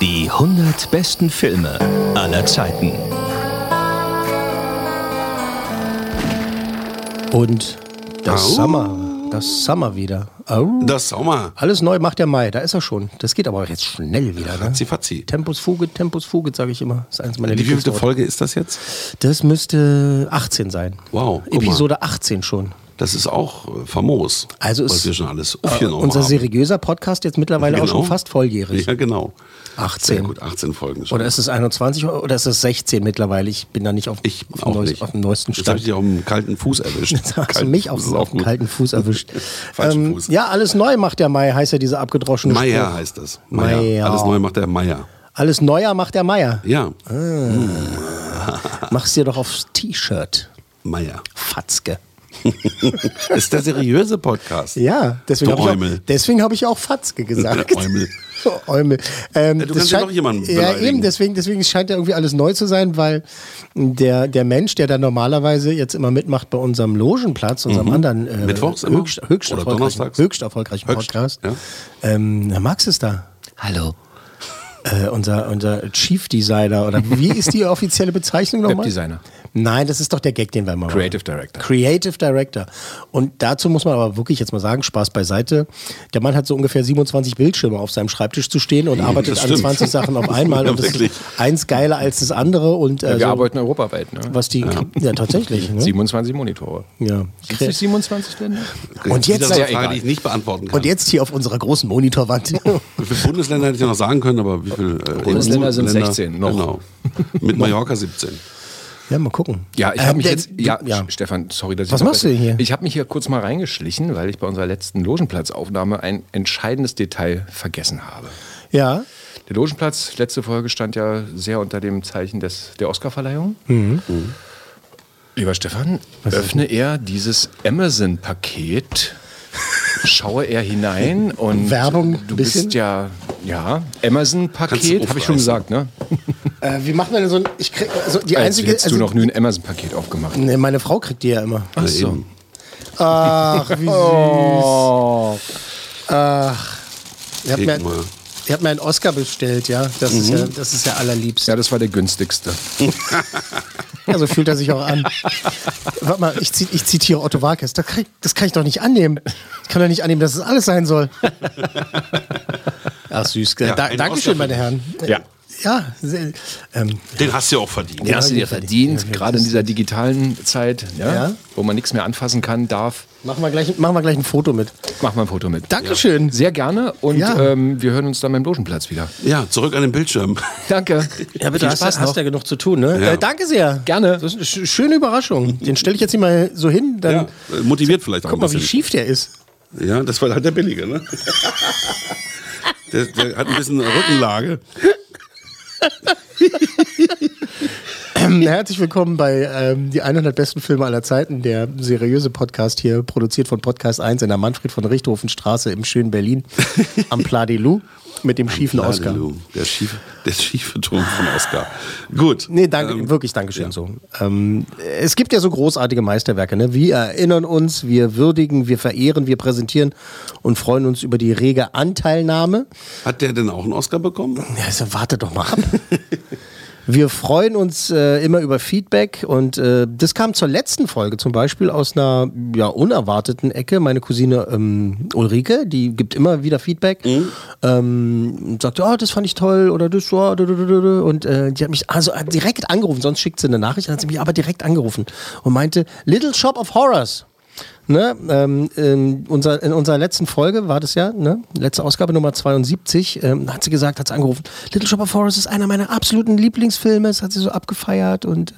Die 100 besten Filme aller Zeiten. Und das Au. Summer, das Summer wieder. Au. Das Sommer. Alles neu macht der Mai, da ist er schon. Das geht aber jetzt schnell wieder. Ne? Fatzi, fatzi. Tempus Fugit, Tempus Fugit, sage ich immer. Das ist eins meiner Die wievielte Lieblingsworte. Folge ist das jetzt? Das müsste 18 sein. Wow, guck mal. Episode 18 schon. Das ist auch äh, famos. Also was ist wir schon alles äh, aufgenommen unser haben. seriöser Podcast jetzt mittlerweile auch Genau. schon fast volljährig. Ja, genau. 18. Sehr gut, 18 Folgen schon. Oder ist es 21 oder ist es 16 mittlerweile? Ich bin da nicht auf, ich auf, auch dem, nicht. Auf dem neuesten Jetzt habe Stand. ich dich auf dem kalten Fuß erwischt. Jetzt hast du Kalten mich auf, auf auch dem kalten Fuß erwischt. Falschen Fuß. Ja, alles neu macht der Mai, heißt ja dieser abgedroschene Meier Spruch. heißt das. Meier. Meier. Alles neu macht der Meier. Alles neuer macht der Meier. Ja, Mach's dir doch aufs T-Shirt. Meier. Fatzke. ist der seriöse Podcast. Ja, deswegen habe ich, auch- deswegen hab ich auch Fatzke gesagt. Eumel. Eumel. Ähm, Ja, du das kannst ja scheint- noch jemanden Ja, beleidigen. eben, deswegen, deswegen scheint ja irgendwie alles neu zu sein, weil der, der Mensch, der da normalerweise jetzt immer mitmacht bei unserem Logenplatz, unserem anderen äh, Mittwochs immer? höchst, höchst, Oder erfolgreichen, donnerstags? höchst erfolgreichen Höchst, Podcast. ja. Ähm, Herr Max ist da. Hallo. Äh, unser, unser Chief Designer oder wie ist die offizielle Bezeichnung nochmal? Webdesigner. Nein, das ist doch der Gag, den wir immer machen. Creative Director. Creative Director. Und dazu muss man aber wirklich jetzt mal sagen, Spaß beiseite. Der Mann hat so ungefähr 27 Bildschirme auf seinem Schreibtisch zu stehen und arbeitet das an stimmt. 20 Sachen auf einmal. Ja, und das wirklich. ist eins geiler als das andere. Und äh, Wir so, arbeiten europaweit, ne? was die, ja, tatsächlich. Ne? 27 Monitore. Ja. Gibt es 27 Länder? Und jetzt- Wieder so eine Ja, Frage, egal. die ich nicht beantworten kann. Und jetzt hier auf unserer großen Monitorwand. Wie viele Bundesländer hätte ich noch sagen können, aber wie viele äh, Bundesländer sind EU-Länder? 16 noch. Genau. Mit Mallorca 17. ja, mal gucken. Ja, ich habe Ähm, mich jetzt. Ja, ja. Stefan, sorry, dass ich. Was machst du hier? Ich habe mich hier kurz mal reingeschlichen, weil ich bei unserer letzten Logenplatzaufnahme ein entscheidendes Detail vergessen habe. Ja. Der Logenplatz, letzte Folge stand ja sehr unter dem Zeichen des, der Oscarverleihung. Mhm. Lieber Stefan, öffne er dieses Amazon-Paket, schaue er hinein und Werbung du bisschen? bist ja, ja, Kannst du Amazon-Paket, habe ich schon gesagt, ne? Äh, wie macht man denn so ein. Ich krieg, also die Als einzige. hättest Also, du noch nie ein Amazon-Paket aufgemacht. nee, meine Frau kriegt die ja immer. Ach so. Ach, wie süß. Oh. Ach. Ihr habt, mir, ihr habt mir einen Oscar bestellt, ja. Das, ist, Mhm. ja das ist ja allerliebst. Ja, das war der günstigste. Ja, so fühlt er sich auch an. Warte mal, ich, ich zitiere Otto Warkes. Das kann, ich, das kann ich doch nicht annehmen. Ich kann doch nicht annehmen, dass es alles sein soll. Ach, süß. Ja, da, Dankeschön, meine Herren. Ja. Ja, sehr, ähm, Den hast du ja auch verdient. Den hast du dir verdient, Ja, gerade in dieser digitalen Zeit, ja, Ja. wo man nichts mehr anfassen kann, darf. Machen, wir gleich, machen wir gleich ein Foto mit. Mach mal ein Foto mit. Dankeschön. Sehr gerne und Ja. ähm, wir hören uns dann beim Logenplatz wieder. Ja, zurück an den Bildschirm. Danke. Ja, bitte, Viel hast, Spaß hast noch. ja genug zu tun, ne? Ja. Äh, danke sehr. Gerne. Das ist eine sch- schöne Überraschung. Den stelle ich jetzt hier mal so hin, dann Ja, äh, motiviert vielleicht auch guck mal, wie schief der ist. Ja, das war halt der Billige, ne? Der, der hat ein bisschen Rückenlage. Ähm, Herzlich willkommen bei ähm, die 100 besten Filme aller Zeiten, der seriöse Podcast hier, produziert von Podcast 1 in der Manfred von Richthofenstraße im schönen Berlin am Pla de Loup mit dem schiefen Oscar. Der schiefe, der schiefe Ton von Oscar. Gut. Nee, danke, wirklich Dankeschön so. Ähm, es gibt ja so großartige Meisterwerke, ne? Wir erinnern uns, wir würdigen, wir verehren, wir präsentieren und freuen uns über die rege Anteilnahme. Hat der denn auch einen Oscar bekommen? Ja, also warte doch mal ab. Wir freuen uns äh, immer über Feedback und äh, das kam zur letzten Folge zum Beispiel aus einer ja, unerwarteten Ecke. Meine Cousine ähm, Ulrike, die gibt immer wieder Feedback ähm, und sagt, oh, das fand ich toll oder das war du. und äh, die hat mich also direkt angerufen, sonst schickt sie eine Nachricht, dann hat sie mich aber direkt angerufen und meinte, Little Shop of Horrors. Ne? Ähm, ähm, unser, in unserer letzten Folge war das ja, ne? letzte Ausgabe Nummer 72, ähm, hat sie gesagt, hat sie angerufen, Little Shop of Horrors ist einer meiner absoluten Lieblingsfilme, das hat sie so abgefeiert und äh,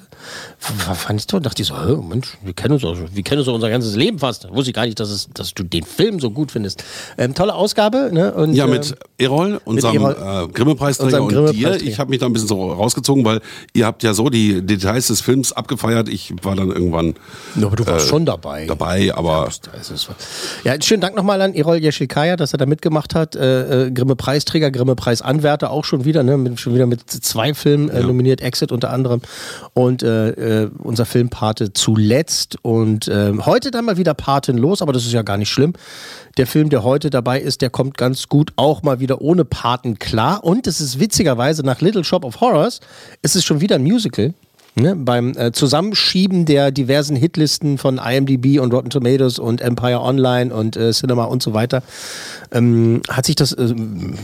fand ich toll. Dachte ich so, Mensch, wir kennen uns auch, wir kennen uns auch unser ganzes Leben fast. Wusste ich gar nicht, dass, es, dass du den Film so gut findest. Ähm, tolle Ausgabe. Ne? Und, Ja, mit ähm, Erol, unserem äh, Grimme-Preisträger und Grimme-Preisträger. dir. Ich habe mich da ein bisschen so rausgezogen, weil ihr habt ja so die Details des Films abgefeiert. Ich war dann irgendwann Ja, aber du warst schon dabei. dabei, aber Ja, schönen Dank nochmal an Erol Jeschilkaya, dass er da mitgemacht hat. Äh, äh, Grimme Preisträger, Grimme Preisanwärter auch schon wieder, ne? Mit, schon wieder mit zwei Filmen äh, nominiert, Exit unter anderem. Und äh, äh, unser Filmpate zuletzt. Und äh, heute dann mal wieder patenlos, aber das ist ja gar nicht schlimm. Der Film, der heute dabei ist, der kommt ganz gut auch mal wieder ohne Paten klar. Und es ist witzigerweise nach Little Shop of Horrors, ist es schon wieder ein Musical. Ne, beim äh, Zusammenschieben der diversen Hitlisten von IMDb und Rotten Tomatoes und Empire Online und äh, Cinema und so weiter, ähm, hat sich das äh,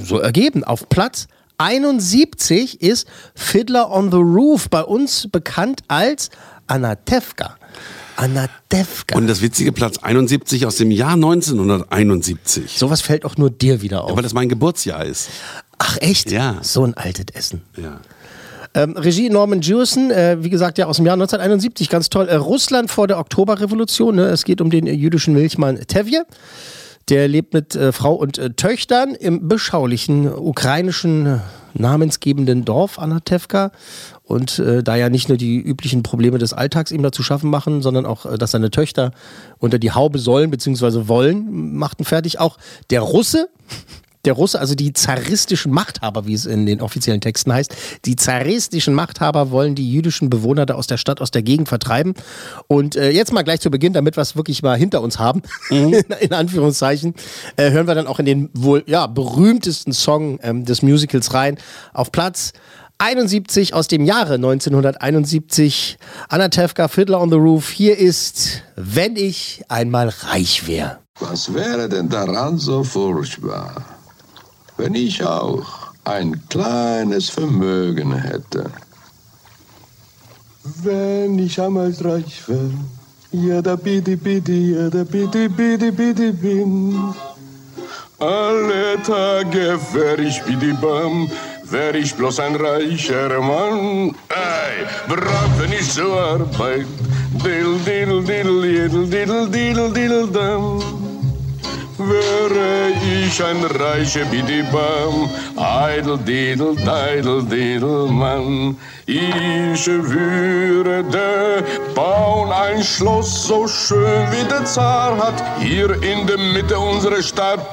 so ergeben. Auf Platz 71 ist Fiddler on the Roof, bei uns bekannt als Anatevka. Anatevka. und das witzige Platz 71 aus dem Jahr 1971. Sowas fällt auch nur dir wieder auf. Ja, weil das mein Geburtsjahr ist. Ach echt? Ja. So ein altes Essen. Ja. Ähm, Regie Norman Jewison, äh, wie gesagt, ja aus dem Jahr 1971, ganz toll. Äh, Russland vor der Oktoberrevolution. Ne? Es geht um den jüdischen Milchmann Tevje. Der lebt mit äh, Frau und äh, Töchtern im beschaulichen ukrainischen äh, namensgebenden Dorf Anatevka. Und äh, da ja nicht nur die üblichen Probleme des Alltags ihm da zu schaffen machen, sondern auch, äh, dass seine Töchter unter die Haube sollen bzw. wollen, machten fertig auch der Russe, der Russe, also die zaristischen Machthaber, wie es in den offiziellen Texten heißt, die zaristischen Machthaber wollen die jüdischen Bewohner da aus der Stadt, aus der Gegend vertreiben. Und äh, jetzt mal gleich zu Beginn, damit wir es wirklich mal hinter uns haben, in Anführungszeichen, äh, hören wir dann auch in den wohl ja, berühmtesten Song ähm, des Musicals rein. Auf Platz 71 aus dem Jahre 1971, Anatevka, Fiddler on the Roof. Hier ist, wenn ich einmal reich wäre. Was wäre denn daran so furchtbar, wenn ich auch ein kleines Vermögen hätte? Wenn ich einmal reich wäre, ja da bidi bidi, ja da bidi bidi bidi bin. Alle Tage wär ich bidi bam, wär ich bloß ein reicher Mann. Ey, brauchte nicht zur Arbeit. Diddle, diddle, diddle, diddle, diddle, diddle, diddle, dam. Wäre ich ein reicher Bidibam, Eidel, Didel, Deidel, Didelmann. Ich würde bauen ein Schloss so schön wie der Zar hat, hier in der Mitte unserer Stadt.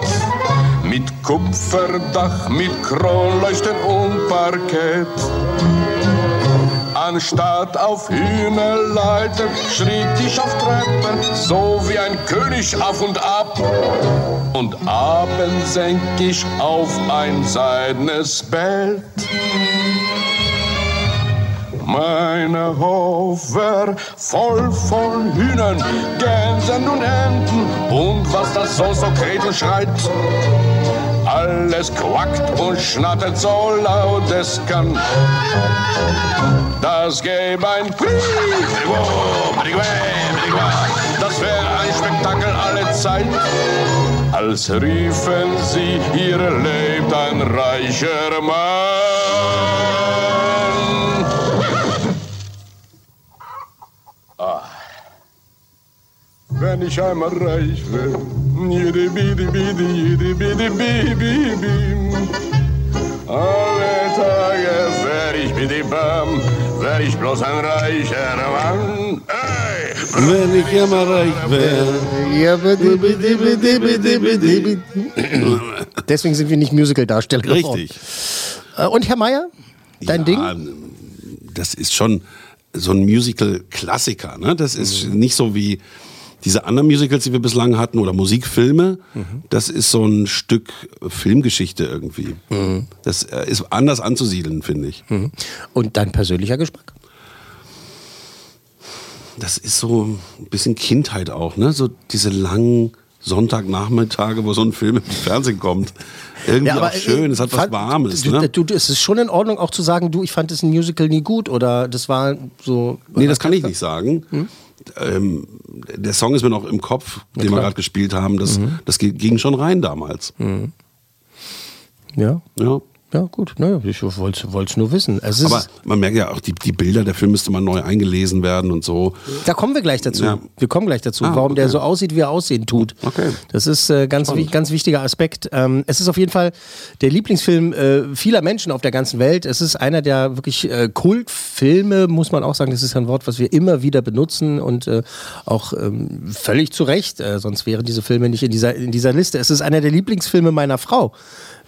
Mit Kupferdach, mit Kronleuchten und Parkett. Anstatt auf Hühnerleiter schritt ich auf Treppen, so wie ein König auf und ab. Und abends senk ich auf ein seidenes Bett. Meine Hof wär voll von Hühnern, Gänsen und Enten und was das sonst so kräht und schreit. Alles quackt und schnattert so laut es kann. Das gäbe ein Das wäre ein Spektakel alle Zeit. Als riefen sie, hier lebt ein reicher Mann. Wenn ich einmal reich wär, jede bidi bidi, jede bidi bibi bim. Alle Tage wär ich bidi bam, wär ich bloß ein reicher Mann. Ey, Wenn ich immer reich wäre. Deswegen sind wir nicht Musical-Darsteller. Richtig. Äh, Und Herr Meier, dein Ding? Ja, Das ist schon so ein Musical-Klassiker. Ne? Das ist Mhm. nicht so wie diese anderen Musicals, die wir bislang hatten, oder Musikfilme. Mhm. Das ist so ein Stück Filmgeschichte irgendwie. Mhm. Das äh, ist anders anzusiedeln, finde ich. Und dein persönlicher Geschmack? Das ist so ein bisschen Kindheit auch, ne? So diese langen, Sonntagnachmittage, wo so ein Film im Fernsehen kommt. Irgendwie auch schön, es hat was Warmes. Du, Ne? du, du, es ist schon in Ordnung, auch zu sagen, du, ich fand das ein Musical nie gut oder das war so. Nee, das kann ich nicht sagen. Hm? Ähm, der Song ist mir noch im Kopf, den wir gerade gespielt haben. Das, Mhm. das ging schon rein damals. Ja, Ja. Ja, gut. Naja, ich wollte es nur wissen. Es Aber man merkt ja auch, die, die Bilder, der Film müsste mal neu eingelesen werden und so. Da kommen wir gleich dazu. Ja. Wir kommen gleich dazu, Ah, warum der okay. so aussieht, wie er aussehen tut. Okay. Das ist äh, ganz, ganz wichtiger Aspekt. Ähm, es ist auf jeden Fall der Lieblingsfilm äh, vieler Menschen auf der ganzen Welt. Es ist einer der wirklich äh, Kultfilme, muss man auch sagen. Das ist ein Wort, was wir immer wieder benutzen und äh, auch ähm, völlig zu Recht. Äh, sonst wären diese Filme nicht in dieser, in dieser Liste. Es ist einer der Lieblingsfilme meiner Frau.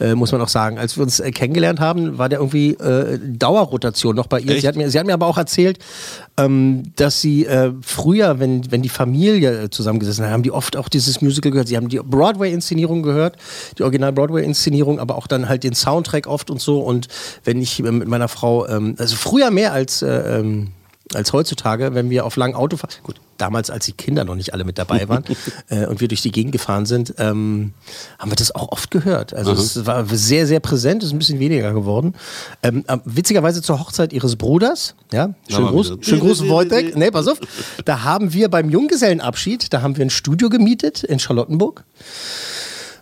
Äh, muss man auch sagen. Als wir uns äh, kennengelernt haben, war der irgendwie äh, Dauerrotation noch bei ihr. Echt? Sie hat, mir, sie hat mir aber auch erzählt, ähm, dass sie äh, früher, wenn, wenn die Familie äh, zusammengesessen hat, haben die oft auch dieses Musical gehört. Sie haben die Broadway-Inszenierung gehört, die Original-Broadway-Inszenierung, aber auch dann halt den Soundtrack oft und so. Und wenn ich äh, mit meiner Frau, ähm, also früher mehr als, äh, ähm, als heutzutage, wenn wir auf langen Autofahren, gut, damals, als die Kinder noch nicht alle mit dabei waren äh, und wir durch die Gegend gefahren sind, ähm, haben wir das auch oft gehört. Also es war sehr, sehr präsent, ist ein bisschen weniger geworden. Ähm, äh, witzigerweise zur Hochzeit ihres Bruders, ja, schön war groß, schön groß Wojtek, nee, pass auf, da haben wir beim Junggesellenabschied, da haben wir ein Studio gemietet in Charlottenburg.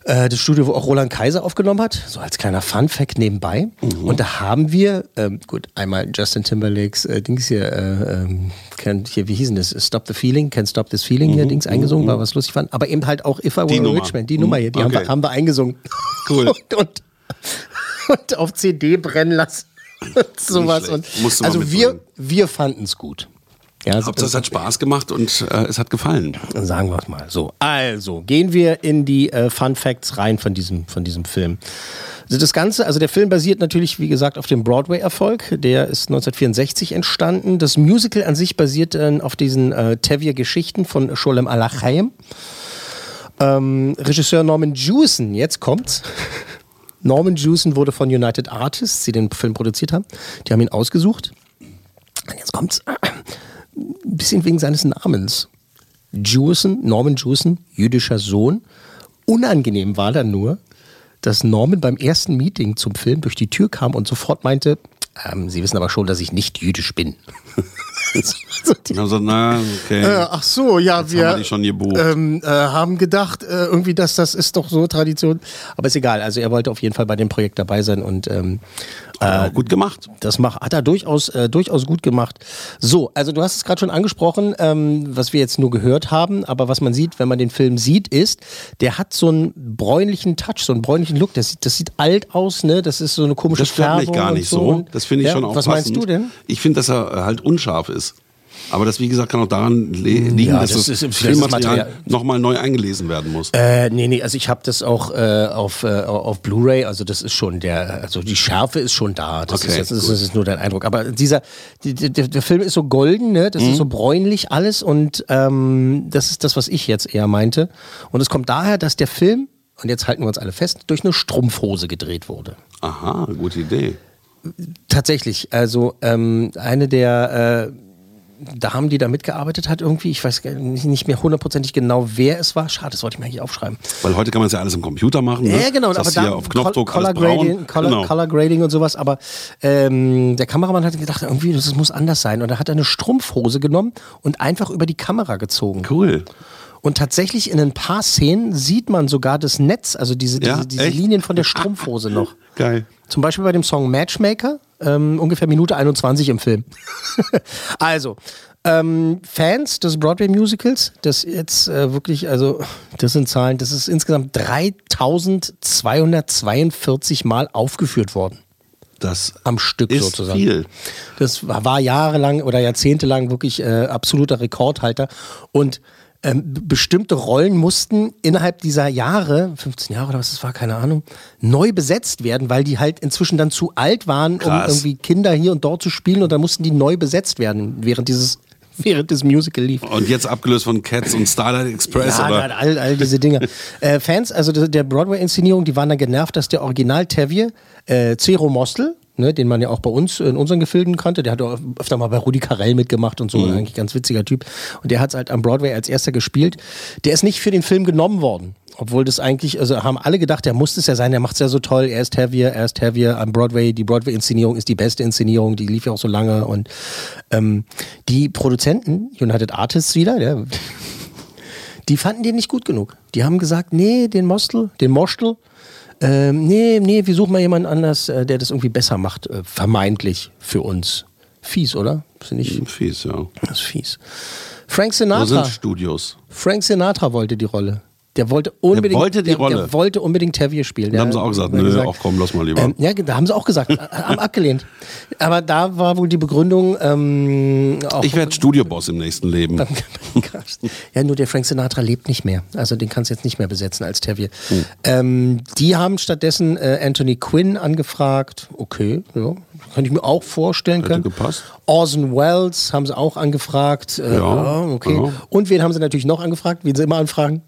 Äh, das Studio, wo auch Roland Kaiser aufgenommen hat, so als kleiner Fun-Fact nebenbei. Und da haben wir, ähm, gut, einmal Justin Timberlakes äh, Dings hier, äh, ähm, kennt hier, wie hieß denn das? Stop the Feeling, Can't Stop This Feeling hier, Dings eingesungen, war was lustig fand. Aber eben halt auch If I Were a. Rich Man, die Nummer hier, die haben, Okay. wir, haben wir eingesungen. Cool. und, und, und auf CD brennen lassen. Sowas. Und, also wir, wir fanden es gut. Ja, also Hauptsache, es hat Spaß gemacht und äh, es hat gefallen. Sagen wir es mal so. Also, gehen wir in die äh, Fun Facts rein von diesem, von diesem Film. Also das Ganze, also der Film basiert natürlich, wie gesagt, auf dem Broadway-Erfolg. Der ist 1964 entstanden. Das Musical an sich basiert äh, auf diesen äh, Tevye-Geschichten von Sholem Alachaim. Ähm, Regisseur Norman Jewison, jetzt kommt's. Norman Jewison wurde von United Artists, die den Film produziert haben. Die haben ihn ausgesucht. Und jetzt kommt's. Ein bisschen wegen seines Namens. Jewison, Norman Jewison, jüdischer Sohn. Unangenehm war dann nur, dass Norman beim ersten Meeting zum Film durch die Tür kam und sofort meinte, ähm, Sie wissen aber schon, dass ich nicht jüdisch bin. so Also, na, okay. äh, ach so, ja, Jetzt wir haben wir schon gebucht. ähm, äh, haben gedacht, äh, irgendwie, dass das ist doch so Tradition. Aber ist egal. Also er wollte auf jeden Fall bei dem Projekt dabei sein und ähm, auch gut gemacht. das mach, hat er durchaus, äh, durchaus gut gemacht. So, also du hast es gerade schon angesprochen, ähm, was wir jetzt nur gehört haben, aber was man sieht, wenn man den Film sieht, ist, der hat so einen bräunlichen Touch, so einen bräunlichen Look. Das sieht, das sieht alt aus, ne? Das ist so eine komische Das stört mich Färbung gar und nicht so. Und- Das finde ich Ja, schon auch Was passend. meinst du denn? Ich finde, dass er halt unscharf ist. Aber das, wie gesagt, kann auch daran liegen, Ja, dass das das, das Filmmaterial Material. nochmal neu eingelesen werden muss. Äh, nee, nee, also ich habe das auch äh, auf, äh, auf Blu-ray, also das ist schon der, also die Schärfe ist schon da. Das, Okay, ist, jetzt, das ist nur dein Eindruck. Aber dieser, die, die, der, der Film ist so golden, ne? Das Mhm. ist so bräunlich alles und ähm, das ist das, was ich jetzt eher meinte. Und es kommt daher, dass der Film, und jetzt halten wir uns alle fest, durch eine Strumpfhose gedreht wurde. Aha, gute Idee. Tatsächlich, also ähm, eine der äh, Damen, die da mitgearbeitet hat, irgendwie, ich weiß nicht mehr hundertprozentig genau, wer es war. Schade, das wollte ich mir eigentlich aufschreiben. Weil heute kann man es ja alles im Computer machen. Ne? Ja, genau, Das aber hast du da ja auf Knopfdruck Color. Grading, Color, genau. Color Grading und sowas, aber ähm, der Kameramann hat gedacht, irgendwie, das muss anders sein. Und da hat er eine Strumpfhose genommen und einfach über die Kamera gezogen. Cool. Und tatsächlich in ein paar Szenen sieht man sogar das Netz, also diese, Ja, diese, diese? Linien von der Strumpfhose noch. Geil. Zum Beispiel bei dem Song Matchmaker, ähm, ungefähr Minute 21 im Film. also, ähm, Fans des Broadway-Musicals, das jetzt äh, wirklich, also, das sind Zahlen, das ist insgesamt 3242 Mal aufgeführt worden. Das Am Stück ist sozusagen. viel. Das war, war jahrelang oder jahrzehntelang wirklich äh, absoluter Rekordhalter. Und ähm, bestimmte Rollen mussten innerhalb dieser Jahre, 15 Jahre oder was das war, keine Ahnung, neu besetzt werden, weil die halt inzwischen dann zu alt waren, um Krass. irgendwie Kinder hier und dort zu spielen und dann mussten die neu besetzt werden, während dieses während das Musical lief. Und jetzt abgelöst von Cats und Starlight Express. Ja, aber na, all, all diese Dinge. äh, Fans, also der Broadway-Inszenierung, die waren dann genervt, dass der Original Tevye, äh, Zero Mostel, ne, den man ja auch bei uns in unseren Gefilden kannte. Der hat auch öfter mal bei Rudi Carell mitgemacht und so, Mhm. eigentlich ganz witziger Typ. Und der hat es halt am Broadway als erster gespielt. Der ist nicht für den Film genommen worden. Obwohl das eigentlich, also haben alle gedacht, der muss es ja sein, der macht es ja so toll, er ist heavier, er ist heavier am Broadway. Die Broadway-Inszenierung ist die beste Inszenierung, die lief ja auch so lange. Und ähm, die Produzenten, United Artists wieder, der, die fanden den nicht gut genug. Die haben gesagt, nee, den Mostel, den Mostel, ähm, nee, nee, wir suchen mal jemanden anders, äh, der das irgendwie besser macht, äh, vermeintlich für uns. Fies, oder? Ist nicht Fies, ja. das ist fies. Frank Wo Sinatra. sind Studios? Frank Sinatra wollte die Rolle. Der wollte unbedingt, wollte die der, Rolle? Der wollte unbedingt Tavier spielen. Da Der haben sie auch gesagt, nö, auch komm, lass mal lieber. Ähm, ja, da haben sie auch gesagt, äh, haben abgelehnt. Aber da war wohl die Begründung ähm. Ich werde Studioboss im nächsten Leben. Ja, nur der Frank Sinatra lebt nicht mehr. Also den kannst du jetzt nicht mehr besetzen als Tavier. Hm. Ähm, die haben stattdessen äh, Anthony Quinn angefragt. Okay, ja, könnte ich mir auch vorstellen Hätte können. gepasst. Orson Welles haben sie auch angefragt. Äh, Ja, okay. ja. Und wen haben sie natürlich noch angefragt? Wen sie immer anfragen?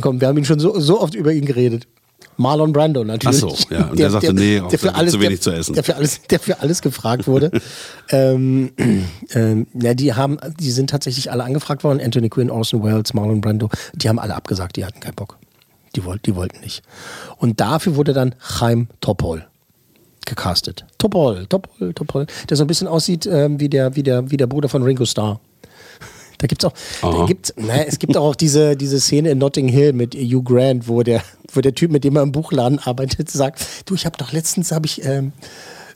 Komm, wir haben ihn schon so, so oft über ihn geredet. Marlon Brando natürlich. Ach so, ja. Und der sagte, nee, auch der für alles, zu wenig der, zu essen. Der für alles, der für alles gefragt wurde. ähm, ähm, ja, die haben, die sind tatsächlich alle angefragt worden. Anthony Quinn, Orson Welles, Marlon Brando. Die haben alle abgesagt, die hatten keinen Bock. Die, wollten, die wollten nicht. Und dafür wurde dann Chaim Topol gecastet. Topol, Topol, Topol. Der so ein bisschen aussieht ähm, wie, der, wie, der, wie der Bruder von Ringo Starr. Da gibt's auch, da gibt's, naja, es gibt auch diese, diese Szene in Notting Hill mit Hugh Grant, wo der, wo der Typ, mit dem er im Buchladen arbeitet, sagt, du, ich habe doch letztens habe ich ähm,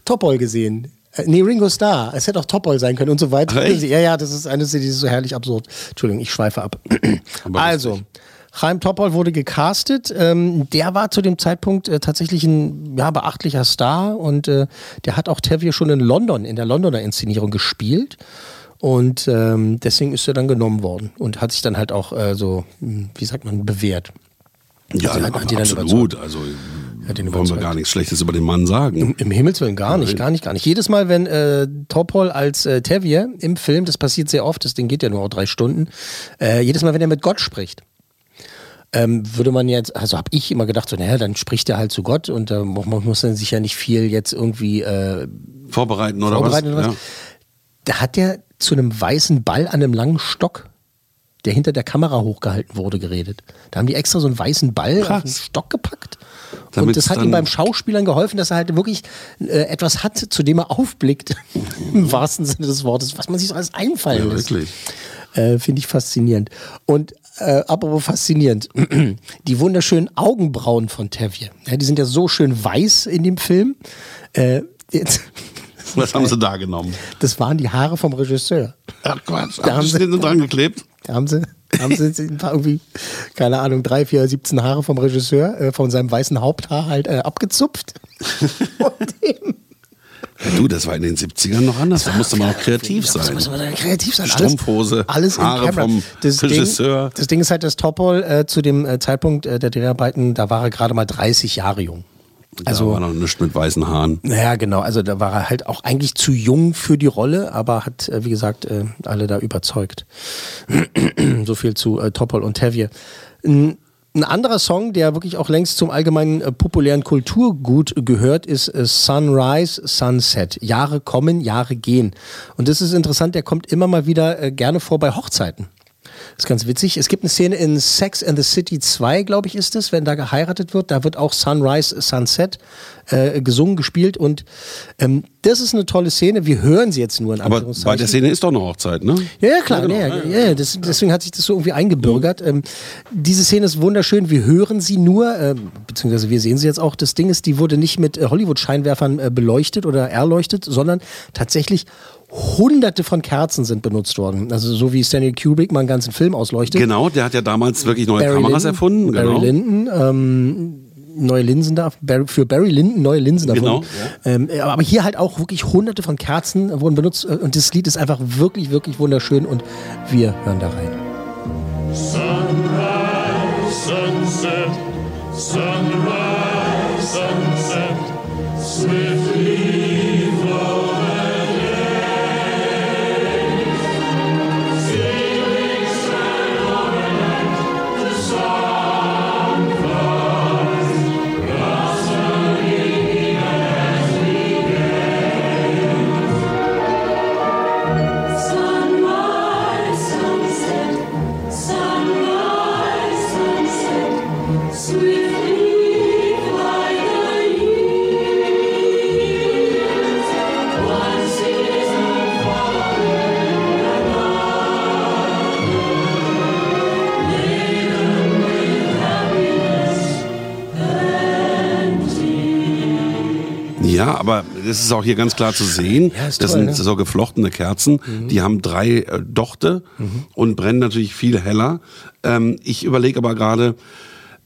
Topol gesehen. Äh, Nee, Ringo Starr. Es hätte auch Topol sein können und so weiter. Ach? Ja, ja, das ist eine Szene, die ist so herrlich absurd. Entschuldigung, ich schweife ab. Also, Chaim Topol wurde gecastet. Ähm, der war zu dem Zeitpunkt äh, tatsächlich ein ja, beachtlicher Star und äh, der hat auch Tavier schon in London, in der Londoner Inszenierung gespielt. Und ähm, deswegen ist er dann genommen worden und hat sich dann halt auch äh, so, wie sagt man, bewährt. Ja, Also hat- hat dann absolut. Also Hat ihn wollen wir gar nichts Schlechtes über den Mann sagen. Im Himmels Willen gar nicht, gar nicht, gar nicht. Jedes Mal, wenn äh, Topol als äh, Tavier im Film, das passiert sehr oft, das Ding geht ja nur auch drei Stunden, äh, jedes Mal, wenn er mit Gott spricht, ähm, würde man jetzt, also habe ich immer gedacht, so, naja, dann spricht er halt zu Gott und äh, man muss dann sich ja nicht viel jetzt irgendwie äh, Vorbereiten oder vorbereiten was? oder was. Da hat der zu einem weißen Ball an einem langen Stock, der hinter der Kamera hochgehalten wurde, geredet. Da haben die extra so einen weißen Ball auf den Stock gepackt. und Damit's das hat ihm beim Schauspielern geholfen, dass er halt wirklich äh, etwas hat, zu dem er aufblickt. Im wahrsten Sinne des Wortes, was man sich so alles einfallen Ja, lässt. wirklich. Äh, Finde ich faszinierend. Und äh, apropos faszinierend, die wunderschönen Augenbrauen von Tavier. Ja, die sind ja so schön weiß in dem Film. Äh, jetzt, Was haben sie da genommen? das waren die Haare vom Regisseur. Ach Quatsch, Da haben sie- sie den dran geklebt? Da haben sie, haben sie irgendwie, keine Ahnung, drei, vier, 17 Haare vom Regisseur, äh, von seinem weißen Haupthaar halt äh, abgezupft. Und dem, Du, das war in den 70ern noch anders. Da musste man auch kreativ Da sein. muss man kreativ sein. Strumpfhose, alles, alles Haare vom das Regisseur. Ding, das Ding ist halt, dass Topol äh, zu dem äh, Zeitpunkt äh, der Dreharbeiten, da war er gerade mal 30 Jahre jung. Also Also, war noch nichts mit weißen Haaren. naja, genau. Also da war er halt auch eigentlich zu jung für die Rolle, aber hat, äh, wie gesagt, äh, alle da überzeugt. so viel zu äh, Topol und Tavier. Ein, ein anderer Song, der wirklich auch längst zum allgemeinen äh, populären Kulturgut gehört, ist äh, Sunrise, Sunset. Jahre kommen, Jahre gehen. Und das ist interessant, der kommt immer mal wieder äh, gerne vor bei Hochzeiten. Das ist ganz witzig. Es gibt eine Szene in Sex and the City 2, glaube ich, ist es, wenn da geheiratet wird. Da wird auch Sunrise, Sunset äh, gesungen, gespielt. Und ähm, das ist eine tolle Szene. Wir hören sie jetzt nur in Aber bei der Szene ist doch eine Hochzeit, ne? Ja, ja, klar. Ja, ja, ja, das, deswegen hat sich das so irgendwie eingebürgert. Ähm, diese Szene ist wunderschön. Wir hören sie nur, ähm, beziehungsweise wir sehen sie jetzt auch. Das Ding ist, die wurde nicht mit äh, Hollywood-Scheinwerfern äh, beleuchtet oder erleuchtet, sondern tatsächlich hunderte von Kerzen sind benutzt worden. Also so wie Stanley Kubrick mal einen ganzen Film ausleuchtet. Genau, der hat ja damals wirklich neue Barry Kameras Lyndon, erfunden. Genau. Barry Lyndon, ähm, neue Linsen da, für Barry Lyndon neue Linsen Genau, erfunden. Ähm, aber hier halt auch wirklich hunderte von Kerzen wurden benutzt äh, und das Lied ist einfach wirklich, wirklich wunderschön und wir hören da rein. Sunrise, sunset, sunrise, das ist auch hier ganz klar zu sehen. Ja, das toll, sind ne? so geflochtene Kerzen. Die haben drei äh, Dochte und brennen natürlich viel heller. Ähm, ich überlege aber gerade,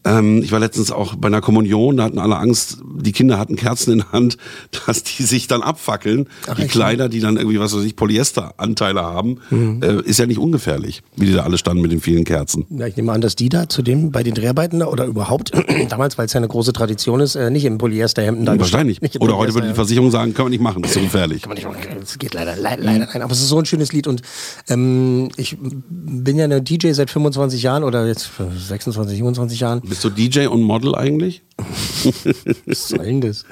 ähm, ich war letztens auch bei einer Kommunion, da hatten alle Angst, die Kinder hatten Kerzen in der Hand, dass die sich dann abfackeln. die echt? Kleider, die dann irgendwie, was weiß ich, Polyesteranteile haben, Mhm. äh, ist ja nicht ungefährlich, wie die da alle standen mit den vielen Kerzen. Ja, ich nehme an, dass die da zudem bei den Dreharbeiten oder überhaupt damals, weil es ja eine große Tradition ist, äh, nicht im Polyesterhemden da Wahrscheinlich. Nicht Oder heute würde die. Versicherung sagen, können wir nicht machen, das ist zu gefährlich. Kann man nicht machen. Es geht leider, leider, leider nein. Aber es ist so ein schönes Lied und ähm, ich bin ja eine DJ seit 25 Jahren oder jetzt 26, 27 Jahren. Bist du DJ und Model eigentlich? Was soll denn das?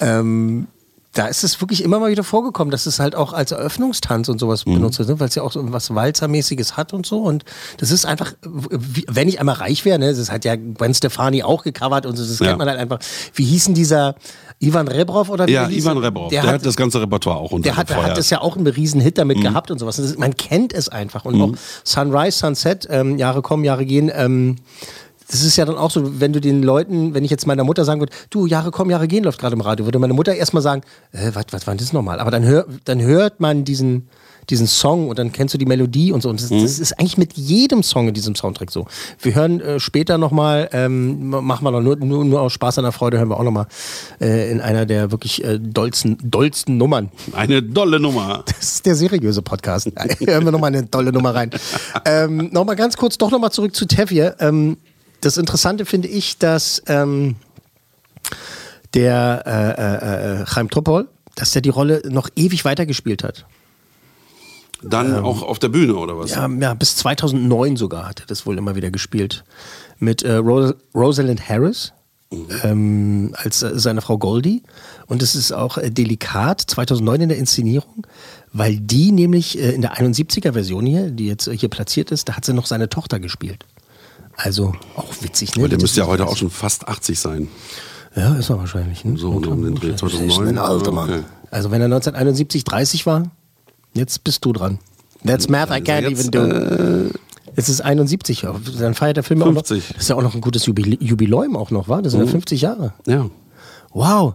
Ähm, da ist es wirklich immer mal wieder vorgekommen, dass es halt auch als Eröffnungstanz und sowas Mhm. benutzt wird, weil es ja auch so was Walzermäßiges hat und so. Und das ist einfach, wenn ich einmal reich wäre, ne, das hat ja Gwen Stefani auch gecovert und so, das Ja. kennt man halt einfach. Wie hieß denn dieser Ivan Rebrov oder wie Ja, der? Ivan Rebrov. Der, hat, das ganze Repertoire auch der hat, der untergefeuert. hat das ja auch einen riesen Hit damit Mhm. gehabt und sowas. Man kennt es einfach. Und auch Sunrise, Sunset, ähm, Jahre kommen, Jahre gehen. Ähm, das ist ja dann auch so, wenn du den Leuten, wenn ich jetzt meiner Mutter sagen würde, du, Jahre kommen, Jahre gehen läuft gerade im Radio, würde meine Mutter erstmal sagen, äh, was, was war denn das nochmal? Aber dann, hör, dann hört man diesen, diesen Song und dann kennst du die Melodie und so. Und das, das ist eigentlich mit jedem Song in diesem Soundtrack so. Wir hören äh, später nochmal, ähm, machen wir noch nur, nur, nur aus Spaß an der Freude, hören wir auch nochmal äh, in einer der wirklich äh, dollsten, dollsten Nummern. Eine dolle Nummer. Das ist der seriöse Podcast. Hören wir nochmal eine tolle Nummer rein. ähm, nochmal ganz kurz, doch nochmal zurück zu Tevye. Ähm, das Interessante finde ich, dass ähm, der äh, äh, äh, Chaim Topol, dass der die Rolle noch ewig weitergespielt hat. Dann auch auf der Bühne oder was? Ja, ja, bis 2009 sogar hat er das wohl immer wieder gespielt. Mit äh, Ros Rosalind Harris ähm, als äh, seine Frau Goldie. Und es ist auch äh, delikat, 2009 in der Inszenierung, weil die nämlich äh, in der 71er-Version hier, die jetzt äh, hier platziert ist, da hat sie noch seine Tochter gespielt. Also auch witzig, ne? Aber der Das müsste ja heute auch schon fast 80 sein. Ja, ist er wahrscheinlich. Ne? So um den Dreh, Das ist 2009. ein alter Mann. Okay. Also wenn er 1971 30 war, jetzt bist du dran. That's math I can't jetzt, even do. Es ist 71, dann feiert der Film auch noch. 50. Das ist ja auch noch ein gutes Jubil Jubiläum auch noch, war? Das sind ja 50 Jahre. Ja. Wow.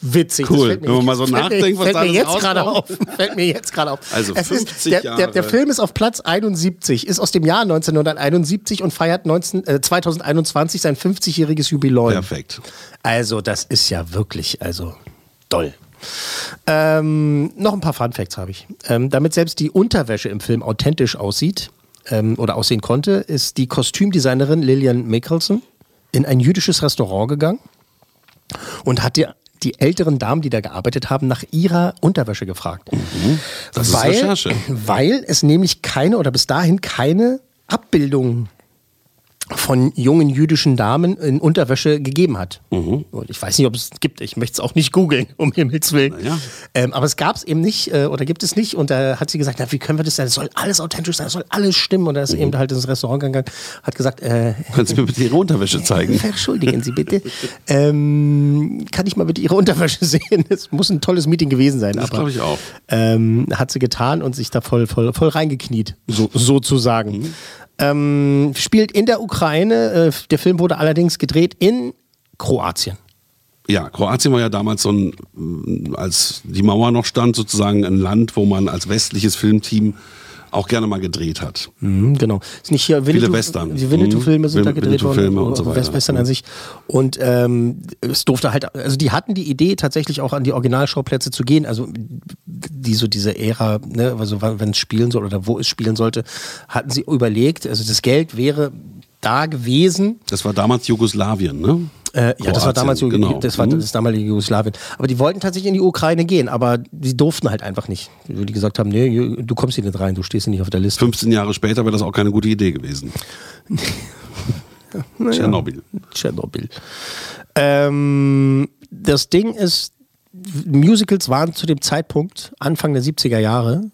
Witzig. Cool. Wenn man mal so nachdenkt, was fällt mir jetzt gerade auf. Fällt mir jetzt gerade auf. Also Es 50 ist, der, der, der Jahre. Film ist auf Platz 71, ist aus dem Jahr 1971 und feiert 19, äh, 2021 sein 50-jähriges Jubiläum. Perfekt. Also, das ist ja wirklich, also doll. Ähm, noch ein paar Fun Facts habe ich. Ähm, damit selbst die Unterwäsche im Film authentisch aussieht ähm, oder aussehen konnte, ist die Kostümdesignerin Lillian Mickelson in ein jüdisches Restaurant gegangen und hat die, die älteren Damen, die da gearbeitet haben, nach ihrer Unterwäsche gefragt. Mhm. Das ist weil, Recherche. Weil es nämlich keine oder bis dahin keine Abbildungen von jungen jüdischen Damen in Unterwäsche gegeben hat. Mhm. Und ich weiß nicht, ob es gibt. Ich möchte es auch nicht googeln, um Himmels Willen. Ja. Ähm, aber es gab es eben nicht äh, oder gibt es nicht. Und da hat sie gesagt, na, wie können wir das denn? Das soll alles authentisch sein, das soll alles stimmen. Und da Mhm. ist eben halt ins Restaurant gegangen, hat gesagt, äh, Können Sie mir bitte Ihre Unterwäsche zeigen? Entschuldigen Sie bitte. ähm, kann ich mal bitte Ihre Unterwäsche sehen? Es muss ein tolles Meeting gewesen sein. Das aber, glaube ich auch. Ähm, hat sie getan und sich da voll, voll, voll reingekniet, so, sozusagen. Mhm. Ähm, spielt in der Ukraine. Äh, der Film wurde allerdings gedreht in Kroatien. Ja, Kroatien war ja damals so ein, als die Mauer noch stand, sozusagen ein Land, wo man als westliches Filmteam auch gerne mal gedreht hat. Mhm, genau. Ist nicht hier Winnetou, Western. Die Winnetou-Filme sind Mhm. da gedreht worden. Winnetou-Filme und so weiter. West- Western an sich. Und ähm, es durfte halt, also die hatten die Idee, tatsächlich auch an die Originalschauplätze zu gehen. Also die so diese Ära, ne, also wenn es spielen soll oder wo es spielen sollte, hatten sie überlegt. Also das Geld wäre da gewesen. Das war damals Jugoslawien, ne? Äh, ja, das war damals genau. das war Mhm. das damalige Jugoslawien. Aber die wollten tatsächlich in die Ukraine gehen, aber die durften halt einfach nicht. Die gesagt haben, nee, du kommst hier nicht rein, du stehst hier nicht auf der Liste. 15 Jahre später wäre das auch keine gute Idee gewesen. Tschernobyl. Tschernobyl. Ähm, das Ding ist, Musicals waren zu dem Zeitpunkt, Anfang der 70er Jahre,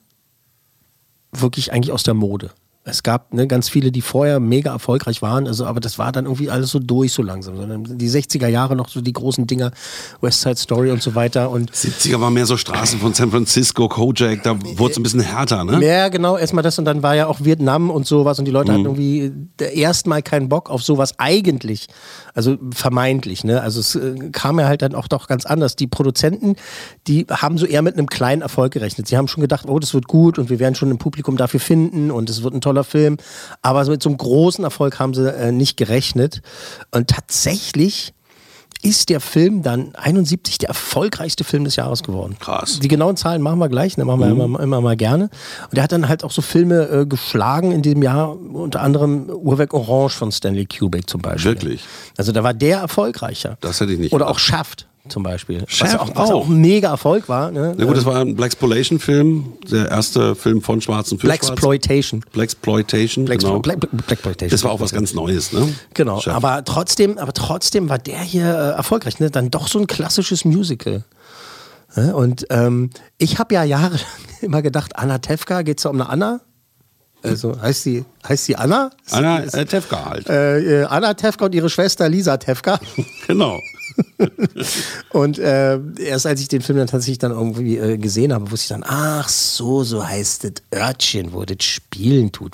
wirklich eigentlich aus der Mode. Es gab ne, ganz viele, die vorher mega erfolgreich waren, also, aber das war dann irgendwie alles so durch so langsam. Sondern die 60er Jahre noch so die großen Dinger, West Side Story und so weiter. Und 70er war mehr so Straßen von San Francisco, Kojak, da wurde es ein bisschen härter, ne? Ja, genau, erstmal das und dann war ja auch Vietnam und sowas und die Leute hatten irgendwie erstmal keinen Bock auf sowas eigentlich. Also vermeintlich, ne? Also es äh, kam ja halt dann auch doch ganz anders. Die Produzenten, die haben so eher mit einem kleinen Erfolg gerechnet. Sie haben schon gedacht, oh, das wird gut und wir werden schon ein Publikum dafür finden und es wird ein toller Film. Aber mit so einem großen Erfolg haben sie äh, nicht gerechnet. Und tatsächlich ist der Film dann 71 der erfolgreichste Film des Jahres geworden. Krass. Die genauen Zahlen machen wir gleich, ne, machen wir immer, immer mal gerne. Und er hat dann halt auch so Filme äh, geschlagen in diesem Jahr, unter anderem Uhrwerk Orange von Stanley Kubrick zum Beispiel. Wirklich? Also da war der erfolgreicher. Das hätte ich nicht Oder gedacht. auch Shaft zum Beispiel. was Shaft ja auch, was auch. ein mega Erfolg war. Ne? Na gut, das war ein Blaxploitation-Film, der erste Film von Schwarzen für Schwarz. Blaxploitation. Blaxploitation, Black, genau. Black, Blaxploitation. Das war auch was ganz Neues, ne? Genau, Chef. aber trotzdem, aber trotzdem war der hier äh, erfolgreich. Ne? Dann doch so ein klassisches Musical. Ne? Und ähm, ich habe ja jahrelang immer gedacht, Anna Tefka, geht's da um eine Anna? Also heißt sie, heißt sie Anna? Anna Ist- äh, Tefka halt. äh, äh, Anna Tefka und ihre Schwester Lisa Tefka. genau. Und äh, erst als ich den Film dann tatsächlich dann irgendwie äh, gesehen habe, wusste ich dann, ach so, so heißt das Örtchen, wo das Spielen tut.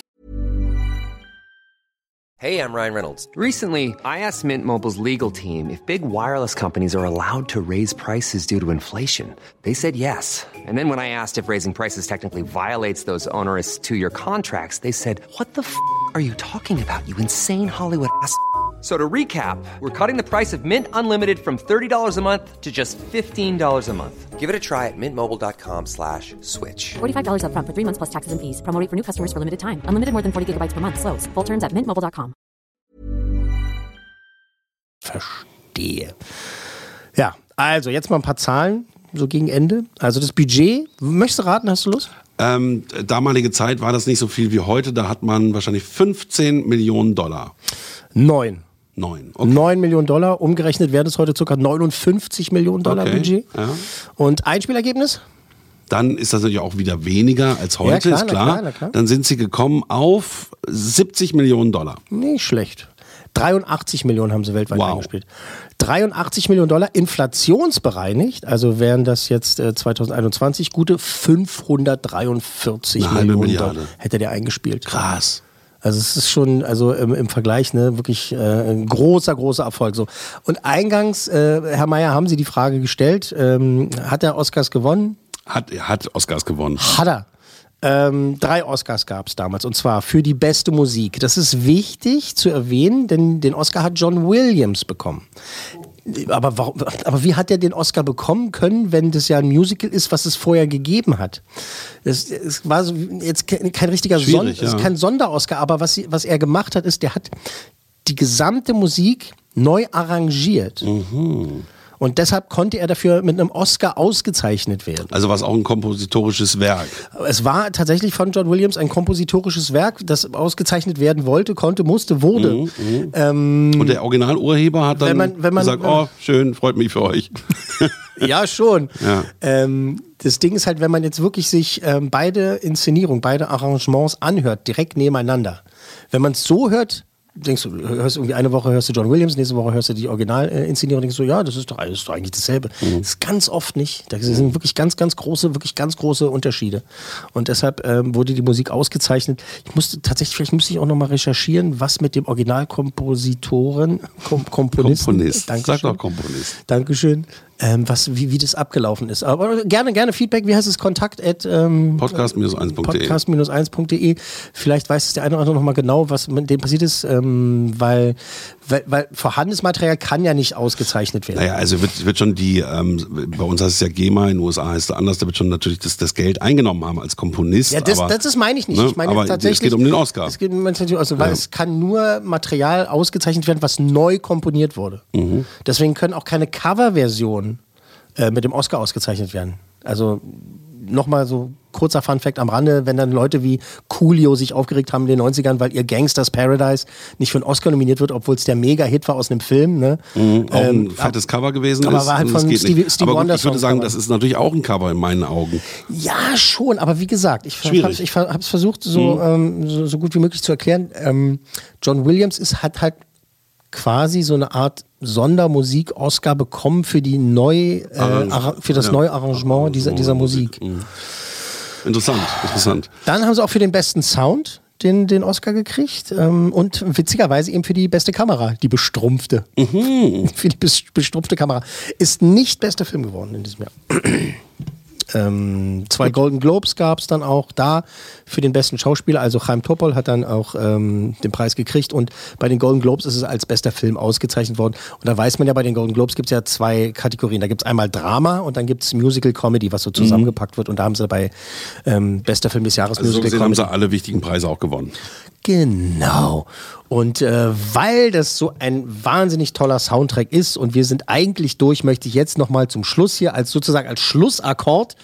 Hey, I'm Ryan Reynolds. Recently, I asked Mint Mobile's legal team if big wireless companies are allowed to raise prices due to inflation. They said yes. And then when I asked if raising prices technically violates those onerous two year contracts, they said, What the f are you talking about, you insane Hollywood ass? So to recap, we're cutting the price of Mint Unlimited from $30 a month to just $15 a month. Give it a try at mintmobile.com slash switch. $45 upfront for three months plus taxes and fees. Promo rate for new customers for limited time. Unlimited more than 40 gigabytes per month. Slows. Full terms at mintmobile.com. Verstehe. Ja, also jetzt mal ein paar Zahlen, so gegen Ende. Also das Budget, möchtest du raten, hast du Lust? Ähm, damalige Zeit war das nicht so viel wie heute. Da hat man wahrscheinlich 15 Millionen Dollar. Neun. Neun. Okay. 9 Millionen Dollar, umgerechnet wären es heute ca. 59 Millionen Dollar Okay, Budget. ja. Und Einspielergebnis? Dann ist das natürlich auch wieder weniger als heute, Ja, klar, ist na klar. klar, na klar. Dann sind sie gekommen auf 70 Millionen Dollar. Nicht schlecht. 83 Millionen haben sie weltweit Wow. eingespielt. 83 Millionen Dollar inflationsbereinigt, also wären das jetzt äh, 2021 gute 543 Eine Millionen Milliarde. Dollar hätte der eingespielt. Krass. Also es ist schon, also im, im Vergleich, ne, wirklich äh, ein großer, großer Erfolg. So. Und eingangs, äh, Herr Mayer, haben Sie die Frage gestellt, ähm, hat er Oscars gewonnen? Hat, er hat Oscars gewonnen. Hat er. Ähm, drei Oscars gab es damals und zwar für die beste Musik. Das ist wichtig zu erwähnen, denn den Oscar hat John Williams bekommen. Aber, warum, aber wie hat er den Oscar bekommen können, wenn das ja ein Musical ist, was es vorher gegeben hat? Es, es war so, jetzt kein, richtiger Son, ja. kein Sonderoscar, aber was, was er gemacht hat, ist, der hat die gesamte Musik neu arrangiert. Mhm. Und deshalb konnte er dafür mit einem Oscar ausgezeichnet werden. Also was auch ein kompositorisches Werk. Es war tatsächlich von John Williams ein kompositorisches Werk, das ausgezeichnet werden wollte, konnte, musste, wurde. Ähm, Und der Originalurheber hat dann Wenn man- wenn man- gesagt, oh, schön, freut mich für euch. ja, schon. Ja. Ähm, das Ding ist halt, wenn man jetzt wirklich sich ähm, beide Inszenierungen, beide Arrangements anhört, direkt nebeneinander. Wenn man es so hört, denkst du, hörst irgendwie eine Woche hörst du John Williams, nächste Woche hörst du die Originalinszenierung, denkst du, ja, das ist doch, ist doch eigentlich dasselbe. Mhm. Das ist ganz oft nicht. Da sind wirklich ganz, ganz große, wirklich ganz große Unterschiede. Und deshalb ähm, wurde die Musik ausgezeichnet. Ich musste tatsächlich, vielleicht müsste ich auch nochmal recherchieren, was mit dem Originalkompositoren, Kom Komponisten, Komponist. Sag Dankeschön. doch Komponist. Dankeschön. Ähm, was, wie, wie das abgelaufen ist. Aber gerne, gerne Feedback. Wie heißt es? Kontakt at ähm, Podcast-1.de. podcast-1.de. Vielleicht weiß es der eine oder andere noch mal genau, was mit dem passiert ist, ähm, weil, weil, weil vorhandenes Material kann ja nicht ausgezeichnet werden. Naja, also wird, wird schon die, ähm, bei uns heißt es ja GEMA, in den USA heißt es anders, da wird schon natürlich das, das Geld eingenommen haben als Komponist. Ja, das, aber, das, das meine ich nicht. ne, Ich meine aber tatsächlich. es geht um den Oscar. Es geht um den Oscar, weil Ja. es kann nur Material ausgezeichnet werden, was neu komponiert wurde. Mhm. Deswegen können auch keine Coverversionen äh, mit dem Oscar ausgezeichnet werden. Also nochmal so kurzer Fun Fact am Rande, wenn dann Leute wie Coolio sich aufgeregt haben in den 90ern, weil ihr Gangsters Paradise nicht für einen Oscar nominiert wird, obwohl es der Mega-Hit war aus einem Film. Ne? Mhm, auch ein Ähm, fettes Cover gewesen aber ist. war halt von Stevie-. Stevie aber gut, Wonder ich würde sagen, Cover. das ist natürlich auch ein Cover in meinen Augen. Ja, schon, aber wie gesagt, ich habe es versucht, so, ähm, so, so gut wie möglich zu erklären. Ähm, John Williams ist, hat halt quasi so eine Art Sondermusik-Oscar bekommen für die neu, äh, für das ja. neue Arrangement dieser, dieser Musik. Mhm. Interessant, interessant. Dann haben sie auch für den besten Sound den, den Oscar gekriegt ähm, und witzigerweise eben für die beste Kamera, die bestrumpfte. Für die bes- bestrumpfte Kamera. Ist nicht bester Film geworden in diesem Jahr. Ähm, zwei Golden Globes gab es dann auch da für den besten Schauspieler. Also Chaim Topol hat dann auch ähm, den Preis gekriegt und bei den Golden Globes ist es als bester Film ausgezeichnet worden. Und da weiß man ja, bei den Golden Globes gibt es ja zwei Kategorien. Da gibt es einmal Drama und dann gibt es Musical Comedy, was so zusammengepackt wird. Und da haben sie bei ähm, bester Film des Jahres Also so Musical haben Comedy. sie alle wichtigen Preise auch gewonnen. Genau. Und äh, weil das so ein wahnsinnig toller Soundtrack ist und wir sind eigentlich durch, möchte ich jetzt nochmal zum Schluss hier als sozusagen als Schlussakkord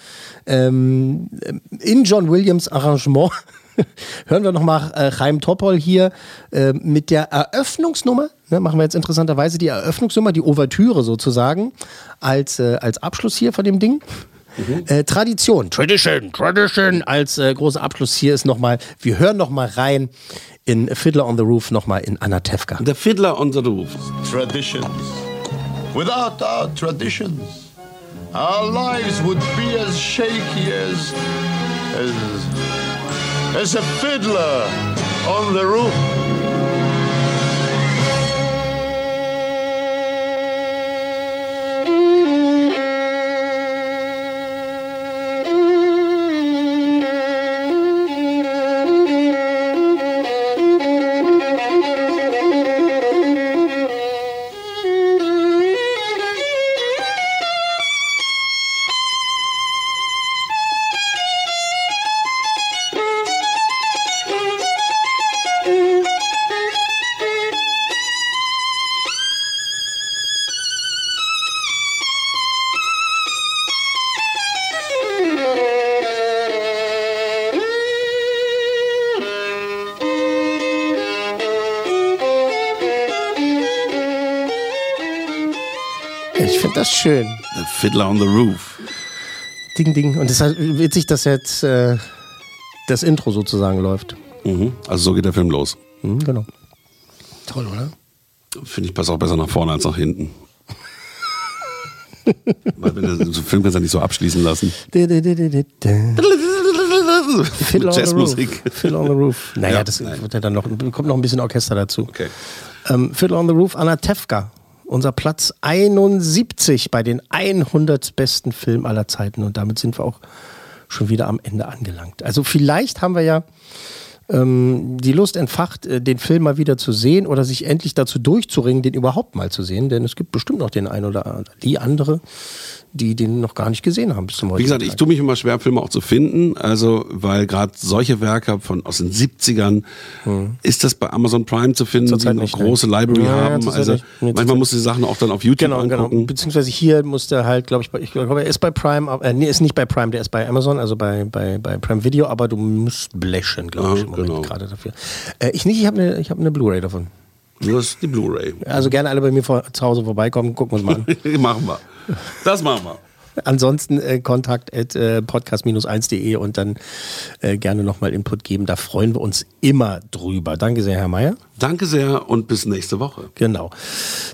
ähm, in John Williams Arrangement hören wir nochmal äh, Chaim Topol hier äh, mit der Eröffnungsnummer. Ne, machen wir jetzt interessanterweise die Eröffnungsnummer, die Ouvertüre sozusagen, als, äh, als Abschluss hier von dem Ding. Äh, Tradition, Tradition, Tradition als äh, großer Abschluss hier ist nochmal, wir hören nochmal rein in Fiddler on the Roof, nochmal in Anatevka. The Fiddler on the Roof. traditions. Without our traditions, our lives would be as shaky as as as a fiddler on the roof. Das schön. The Fiddler on the Roof. Ding, ding. Und es ist halt witzig, dass jetzt äh, das Intro sozusagen läuft. Mhm. Also so geht der Film los. Mhm, genau. Toll, oder? Finde ich, passt auch besser nach vorne als nach hinten. Weil wenn so einen Film kannst du ja nicht so abschließen lassen. Fiddler on the Roof. Jazzmusik. Fiddler on the Roof. Naja, Ja, das nein. wird ja dann noch, kommt noch ein bisschen Orchester dazu. Okay. Ähm, Fiddler on the Roof, Anatevka. Unser Platz 71 bei den 100 besten Filmen aller Zeiten. Und damit sind wir auch schon wieder am Ende angelangt. Also vielleicht haben wir ja ähm, die Lust entfacht, äh, den Film mal wieder zu sehen oder sich endlich dazu durchzuringen, den überhaupt mal zu sehen. Denn es gibt bestimmt noch den einen oder die andere, die den noch gar nicht gesehen haben bis zum Wie heutigen gesagt, ich Tag. tue mich immer schwer, Filme auch zu finden. Also, weil gerade solche Werke von aus den 70ern, ist das bei Amazon Prime zu finden, die eine ne? große Library Ja, haben. zurzeit Also. Nee, manchmal musst du die Sachen auch dann auf YouTube Genau, genau. angucken. Beziehungsweise hier musste er halt, glaube ich, ich glaube, er ist bei Prime, äh, nee, ist nicht bei Prime, der ist bei Amazon, also bei, bei, bei Prime Video, aber du musst bläschen, glaube ich, Ah, im Moment genau. gerade dafür. Äh, ich nicht, ich habe eine ich hab ne Blu-ray davon. Du hast die Blu-ray. Also gerne alle bei mir vor, zu Hause vorbeikommen, gucken wir uns mal an. machen wir. Das machen wir. Ansonsten äh, kontakt at äh, podcast-1.de und dann äh, gerne nochmal Input geben. Da freuen wir uns immer drüber. Danke sehr, Herr Mayer. Danke sehr und bis nächste Woche. Genau.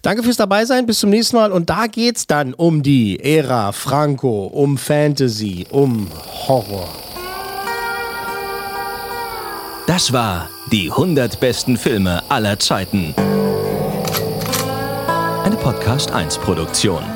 Danke fürs dabei sein. Bis zum nächsten Mal. Und da geht's dann um die Ära Franco, um Fantasy, um Horror. Das war die 100 besten Filme aller Zeiten. Eine Podcast 1 Produktion.